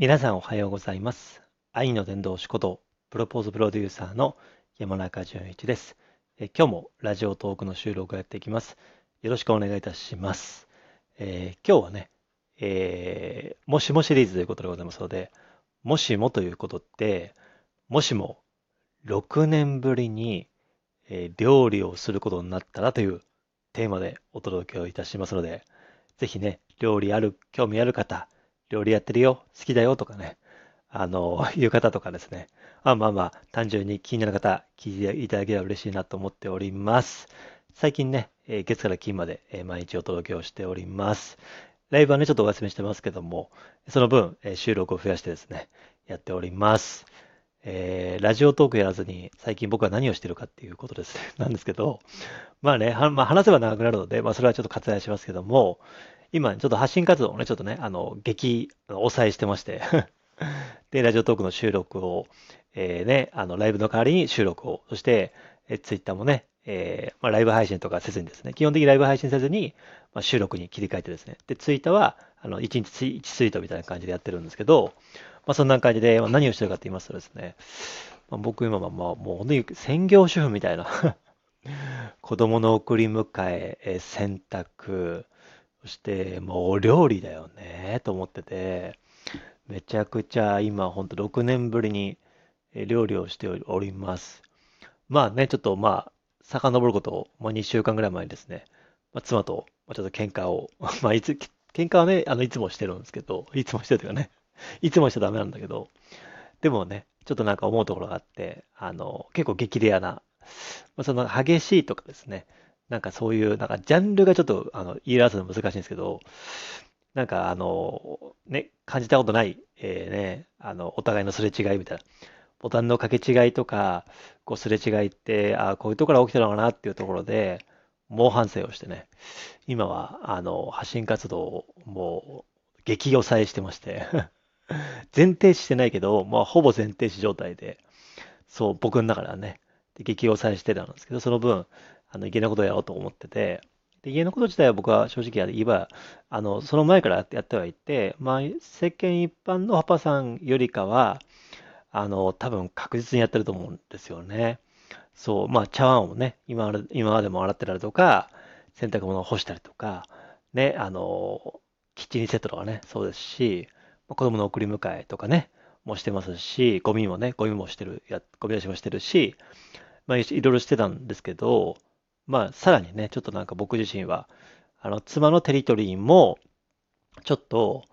皆さんおはようございます。愛の伝道師こと、プロポーズプロデューサーの山中淳一です。え今日もラジオトークの収録をやっていきます。よろしくお願いいたします。えー今日はね、えーもしもシリーズということでございますので、もしもということって、もしも6年ぶりに、えー料理をすることになったらというテーマでお届けをいたしますので、ぜひね、料理ある、興味ある方、料理やってるよ、好きだよとかね、あの、いう方とかですね。あまあまあ、単純に気になる方、聞いていただければ嬉しいなと思っております。最近ね、え月から金まで、え毎日お届けをしております。ライブはね、ちょっとお休みしてますけども、その分、え収録を増やしてですね、やっております。えーラジオトークやらずに、最近僕は何をしてるかっていうことですね。なんですけど、まあね、まあ、話せば長くなるので、まあ、それはちょっと割愛しますけども、今、ちょっと発信活動をね、ちょっとね、あの、激、抑えしてまして、で、ラジオトークの収録を、えーね、あの、ライブの代わりに収録を、そして、えツイッターもね、えーまあ、ライブ配信とかせずにですね、基本的にライブ配信せずに、まあ、収録に切り替えてですね、で、ツイッターは、あの、1日ツイ1ツイートみたいな感じでやってるんですけど、まあ、そんな感じで、まあ、何をしてるかって言いますとですね、まあ、僕今はまあ、もう本当に専業主婦みたいな。子供の送り迎え、え洗濯、そしてもうお料理だよね、と思ってて、めちゃくちゃ今、ほんと6年ぶりに料理をしております。まあね、ちょっとまあ、遡ることを、まあ、2週間ぐらい前にですね、まあ、妻と、ちょっと喧嘩を、まあ、いつ、喧嘩はね、あの、いつもしてるんですけど、いつもしてるというかね、いつもしちゃダメなんだけど、でもね、ちょっとなんか思うところがあって、あの、結構激レアな、まあ、その激しいとかですね、なんかそういう、なんかジャンルがちょっと、あの、言い表すの難しいんですけど、なんかあの、ね、感じたことない、えーね、あの、お互いのすれ違いみたいな。ボタンの掛け違いとか、こうすれ違いって、ああこういうところから起きてるのかなっていうところで、猛反省をしてね、今は、あの、発信活動をもう、激抑えしてまして、前提視してないけど、まあ、ほぼ前提視状態で、そう、僕の中ではね、激抑えしてたんですけど、その分、あの、いけないことをやろうと思ってて、で、家のこと自体は僕は正直言えば、あの、その前からやってはいて、まあ、世間一般のパパさんよりかは、あの、多分確実にやってると思うんですよね。そう、まあ、茶碗をね、今、今までも洗ってたりとか、洗濯物を干したりとか、ね、あの、キッチンセットとかね、そうですし、子供の送り迎えとかね、もしてますし、ゴミもね、ゴミもしてる、や、ゴミ出しもしてるし、まあ、いろいろしてたんですけど、まあ、さらにね、ちょっとなんか僕自身は、あの、妻のテリトリーも、ちょっと、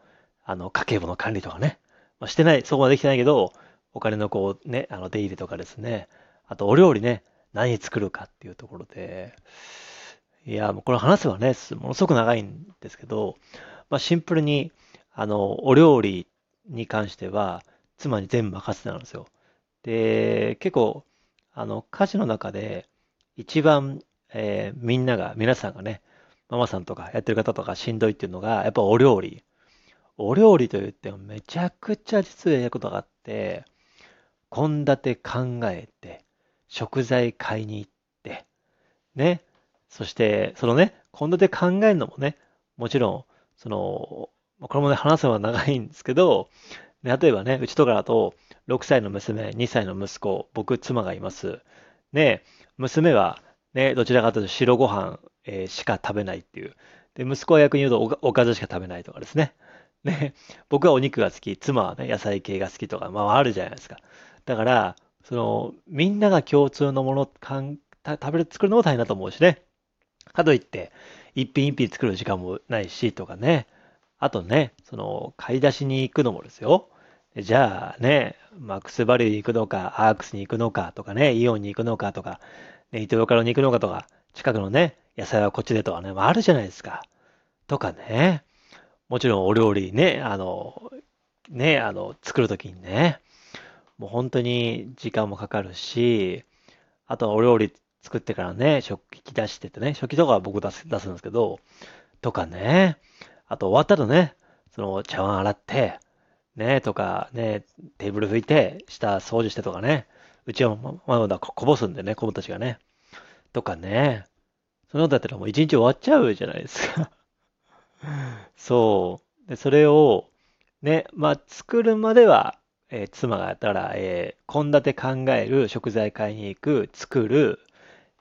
あの、家計簿の管理とかね、まあ、してない、そこまでできてないけど、お金のこうね、あの、出入れとかですね、あとお料理ね、何作るかっていうところで、いや、もうこれ話せばね、ものすごく長いんですけど、まあ、シンプルに、あの、お料理に関しては、妻に全部任せてたんですよ。で、結構、あの、家事の中で、一番、えーみんなが、皆さんがね、ママさんとかやってる方とかしんどいっていうのが、やっぱお料理。お料理と言ってもめちゃくちゃ実はやることがあって、献立考えて、食材買いに行って、ね。そして、そのね、献立考えるのもね、もちろん、その、これもね、話せば長いんですけど、ね例えばね、うちとかだと、6歳の娘、2歳の息子、僕、妻がいます。ね、娘は、ね、どちらかというと白ご飯、えーしか食べないっていう。で、息子は逆に言うとおかずしか食べないとかですね。ね、僕はお肉が好き、妻はね、野菜系が好きとか、まああるじゃないですか。だから、その、みんなが共通のものかん、食べる、作るのも大変だと思うしね。かといって、一品一品作る時間もないし、とかね。あとね、その、買い出しに行くのもですよ。じゃあね、マックスバリューに行くのか、アークスに行くのかとかね、イオンに行くのかとか、ね、イトーヨーカローに行くのかとか、近くのね、野菜はこっちでとかね、まああるじゃないですか。とかね。もちろんお料理ね、あの、ね、あの、作るときにね、もう本当に時間もかかるし、あとお料理作ってからね、食器出しててね、食器とかは僕出す、出すんですけど、とかね、あと終わったらね、その茶碗洗って、ね、とかね、テーブル拭いて、下掃除してとかね、うちはまだこぼすんでね、子供たちがね、とかね、そのだったらもう一日終わっちゃうじゃないですか。そう。で、それを、ね、まあ、作るまでは、えー、妻がやったら、えー、献立考える、食材買いに行く、作る、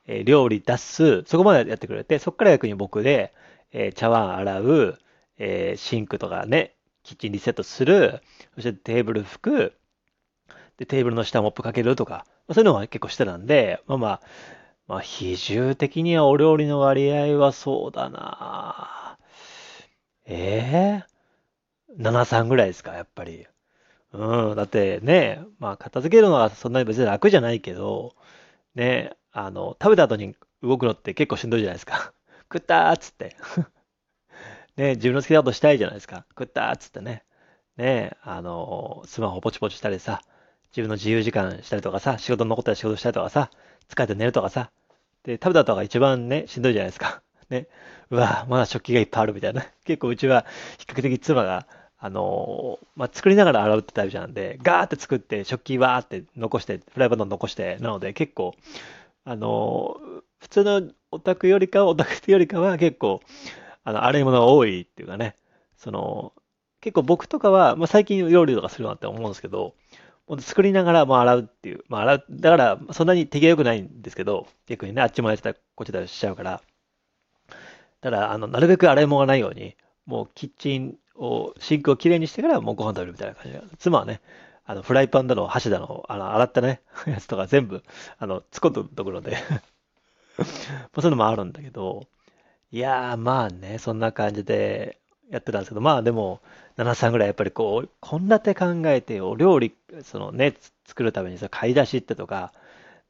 えー、料理出す、そこまでやってくれて、そこから逆に僕で、えー、茶碗洗う、えー、シンクとかね、キッチンリセットする、そしてテーブル拭く、で、テーブルの下モップかけるとか、まあ、そういうのは結構してたんで、まあまあ、まあ、比重的にはお料理の割合はそうだなええー、7、3ぐらいですか、やっぱり。うん、だってね、まあ、片付けるのはそんなに別に楽じゃないけど、ね、あの、食べた後に動くのって結構しんどいじゃないですか。食ったーっつって。ね、自分の好きなことしたいじゃないですか。食ったーっつってね。ね、あの、スマホポチポチしたりさ、自分の自由時間したりとかさ、仕事残ったら仕事したりとかさ、疲れて寝るとかさ。で、食べた後が一番ね、しんどいじゃないですか。ね。うわまだ食器がいっぱいあるみたいな。結構うちは比較的妻が、あのー、まあ、作りながら洗うってタイプなんで、ガーって作って食器わーって残して、フライパンの残して、なので結構、あのー、普通のオタクよりかは、オタクよりかは結構、あの、洗い物が多いっていうかね、その、結構僕とかは、まあ、最近料理とかするなって思うんですけど、作りながらも洗うっていう。まあ洗う、だからそんなに手が良くないんですけど、逆にね、あっちもやってたらこっちだしちゃうから。ただ、あの、なるべく洗い物がないように、もうキッチンを、シンクをきれいにしてからもうご飯食べるみたいな感じで。妻はね、あの、フライパンだの、箸だの、あの、洗ったね、やつとか全部、あの、突っ込んでところで まあそういうのもあるんだけど、いやー、まあね、そんな感じでやってたんですけど、まあでも、7さんぐらいやっぱりこう、献立考えてお料理、そのね、作るためにさ、買い出しってとか、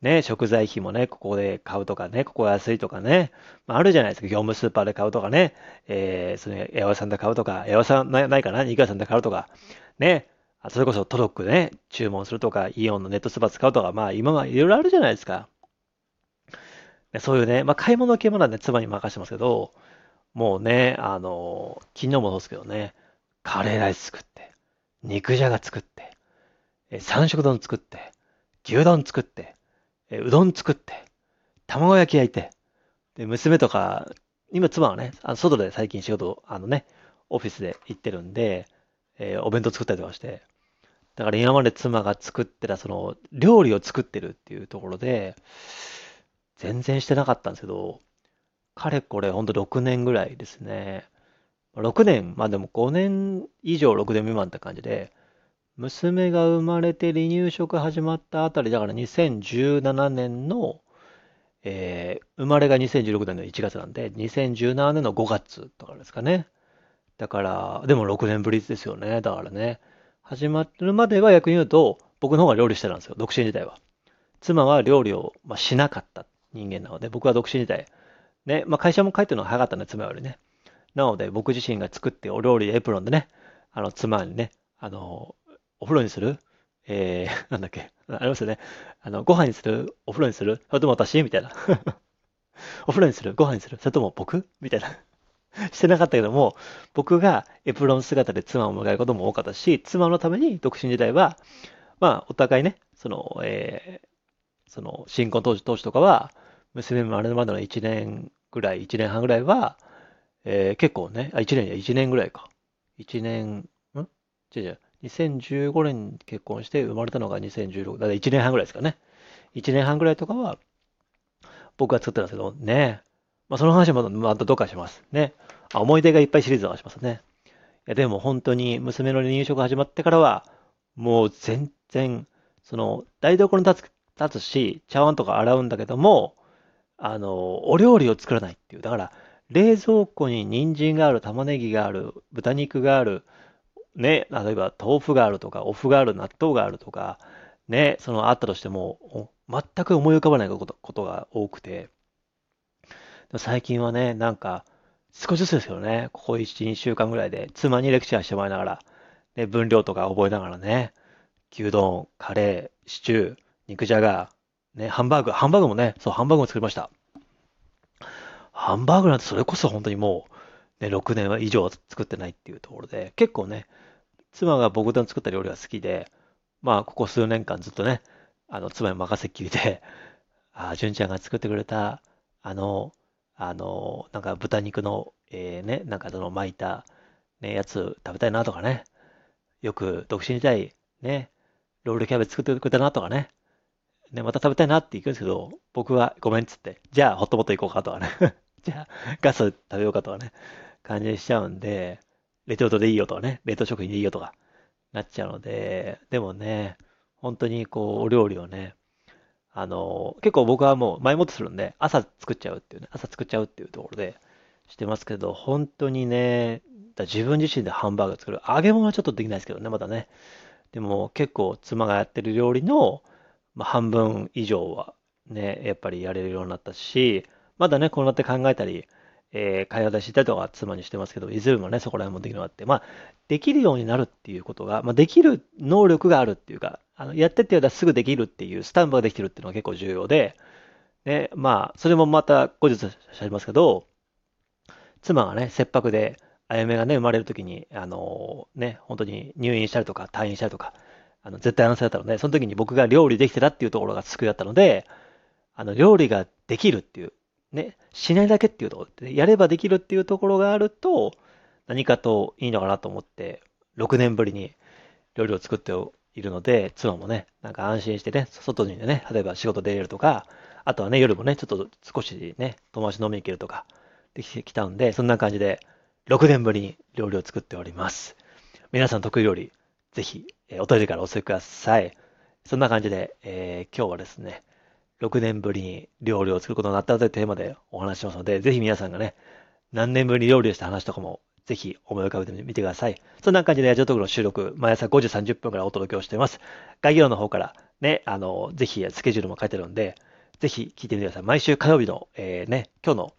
ね、食材費もね、ここで買うとかね、ここ安いとかね、まあ、あるじゃないですか。業務スーパーで買うとかね、えー、その、八百屋さんで買うとか、八百屋さんないかな？肉屋さんで買うとか、ね、それこそトロックでね、注文するとか、イオンのネットスーパー使うとか、まあ今はいろいろあるじゃないですか。そういうね、まあ買い物系もなんで妻に任せてますけど、もうね、あの、昨日もそうですけどね、カレーライス作って、肉じゃが作って、三色丼作って、牛丼作って、うどん作って、卵焼き焼いて、で、娘とか、今妻はね、あの外で最近仕事、あのね、オフィスで行ってるんで、えー、お弁当作ったりとかして、だから今まで妻が作ってたその料理を作ってるっていうところで、全然してなかったんですけど、かれこれほんと6年ぐらいですね。6年、まあでも5年以上6年未満って感じで、娘が生まれて離乳食始まったあたり、だから2017年の、えー、生まれが2016年の1月なんで、2017年の5月とかですかね。だから、でも6年ぶりですよね。だからね。始まるまでは逆に言うと、僕の方が料理してたんですよ。独身時代は。妻は料理を、まあ、しなかった人間なので、僕は独身時代。ね、まあ、会社も帰ってるのは早かったね、妻よりね。なので、僕自身が作ってお料理エプロンでね、あの、妻にね、あの、お風呂にする？えー、なんだっけ？ありますよね。あの、ご飯にする？お風呂にする？それとも私？みたいな。お風呂にする？ご飯にする？それとも僕？みたいな。してなかったけども、僕がエプロン姿で妻を迎えることも多かったし、妻のために独身時代は、まあ、お互いね、その、えー、その、新婚当時、当時とかは、娘生まれるまでの1年ぐらい、1年半ぐらいは、えー、結構ね、あ、1年や、1年ぐらいか。1年、ん？違う違う。2015年に結婚して生まれたのが2016、だから1年半ぐらいですかね。1年半ぐらいとかは、僕が作ってたんですけど、ね。まあ、その話もまたどっかします。ね。あ、思い出がいっぱいシリーズがしますね。いや、でも本当に娘の離乳食始まってからは、もう全然、その、台所に立つ、立つし、茶碗とか洗うんだけども、あの、お料理を作らないっていう。だから、冷蔵庫に人参がある、玉ねぎがある、豚肉がある、ね、例えば豆腐があるとか、お麩がある、納豆があるとか、ね、そのあったとしても、全く思い浮かばないことことが多くて、最近はね、なんか、少しずつですけどね、ここ1、2週間ぐらいで、妻にレクチャーしてもらいながら、ね、分量とか覚えながらね、牛丼、カレー、シチュー、肉じゃが、ね、ハンバーグ、ハンバーグもね、そう、ハンバーグも作りました。ハンバーグなんてそれこそ本当にもう、ね、6年以上作ってないっていうところで、結構ね、妻が僕の作った料理が好きで、まあ、ここ数年間ずっとね、あの、妻に任せっきりで、ああ、純ちゃんが作ってくれた、あの、あの、なんか豚肉の、えー、ね、なんかその巻いた、ね、やつ食べたいなとかね、よく独身時代、ね、ロールキャベツ作ってくれたなとかね、ね、また食べたいなって言うんですけど、僕はごめんっつって、じゃあホットモット行こうかとかね じゃあガス食べようかとかね、感じにしちゃうんで、レトルトでいいよとかね、冷凍食品でいいよとかなっちゃうので、でもね、本当にこう、お料理をね、あの、結構僕はもう前もってするんで、朝作っちゃうっていうね、朝作っちゃうっていうところでしてますけど、本当にね、自分自身でハンバーグ作る。揚げ物はちょっとできないですけどね、まだね。でも結構妻がやってる料理の、まあ、半分以上はね、やっぱりやれるようになったし、まだね、こうなって考えたり、えー、会話出したりとか妻にしてますけど、いずれもね、そこら辺もできるようになって、まあ、できるようになるっていうことが、まあ、できる能力があるっていうか、あのやってって言うたらすぐできるっていうスタンプができてるっていうのが結構重要で、ね、まあ、それもまた後日しゃりますけど、妻がね、切迫で、あやめがね、生まれるときに、あのー、ね、本当に入院したりとか、退院したりとか、あの、絶対安静だったので、その時に僕が料理できてたっていうところが救いだったので、あの、料理ができるっていう、ね、しないだけっていうところ、やればできるっていうところがあると、何かといいのかなと思って、6年ぶりに料理を作っているので、妻もね、なんか安心してね、外にね、例えば仕事出れるとか、あとはね、夜もね、ちょっと少しね、友達飲みに行けるとか、できてきたんで、そんな感じで、6年ぶりに料理を作っております。皆さん得意料理、ぜひ、えー、お便りからお寄せください。そんな感じで、えー、今日はですね、6年ぶりに料理を作ることになったというテーマでお話しますので、ぜひ皆さんがね、何年ぶりに料理をした話とかも、ぜひ思い浮かべてみてください。そんな感じで、ラジオトークの収録、毎朝5時30分からお届けをしています。概要欄の方から、ね、あの、ぜひスケジュールも書いてるんで、ぜひ聞いてみてください。毎週火曜日の、えー、ね、今日の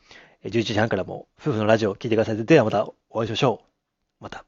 11時半からも夫婦のラジオを聞いてください。ではまたお会いしましょう。また。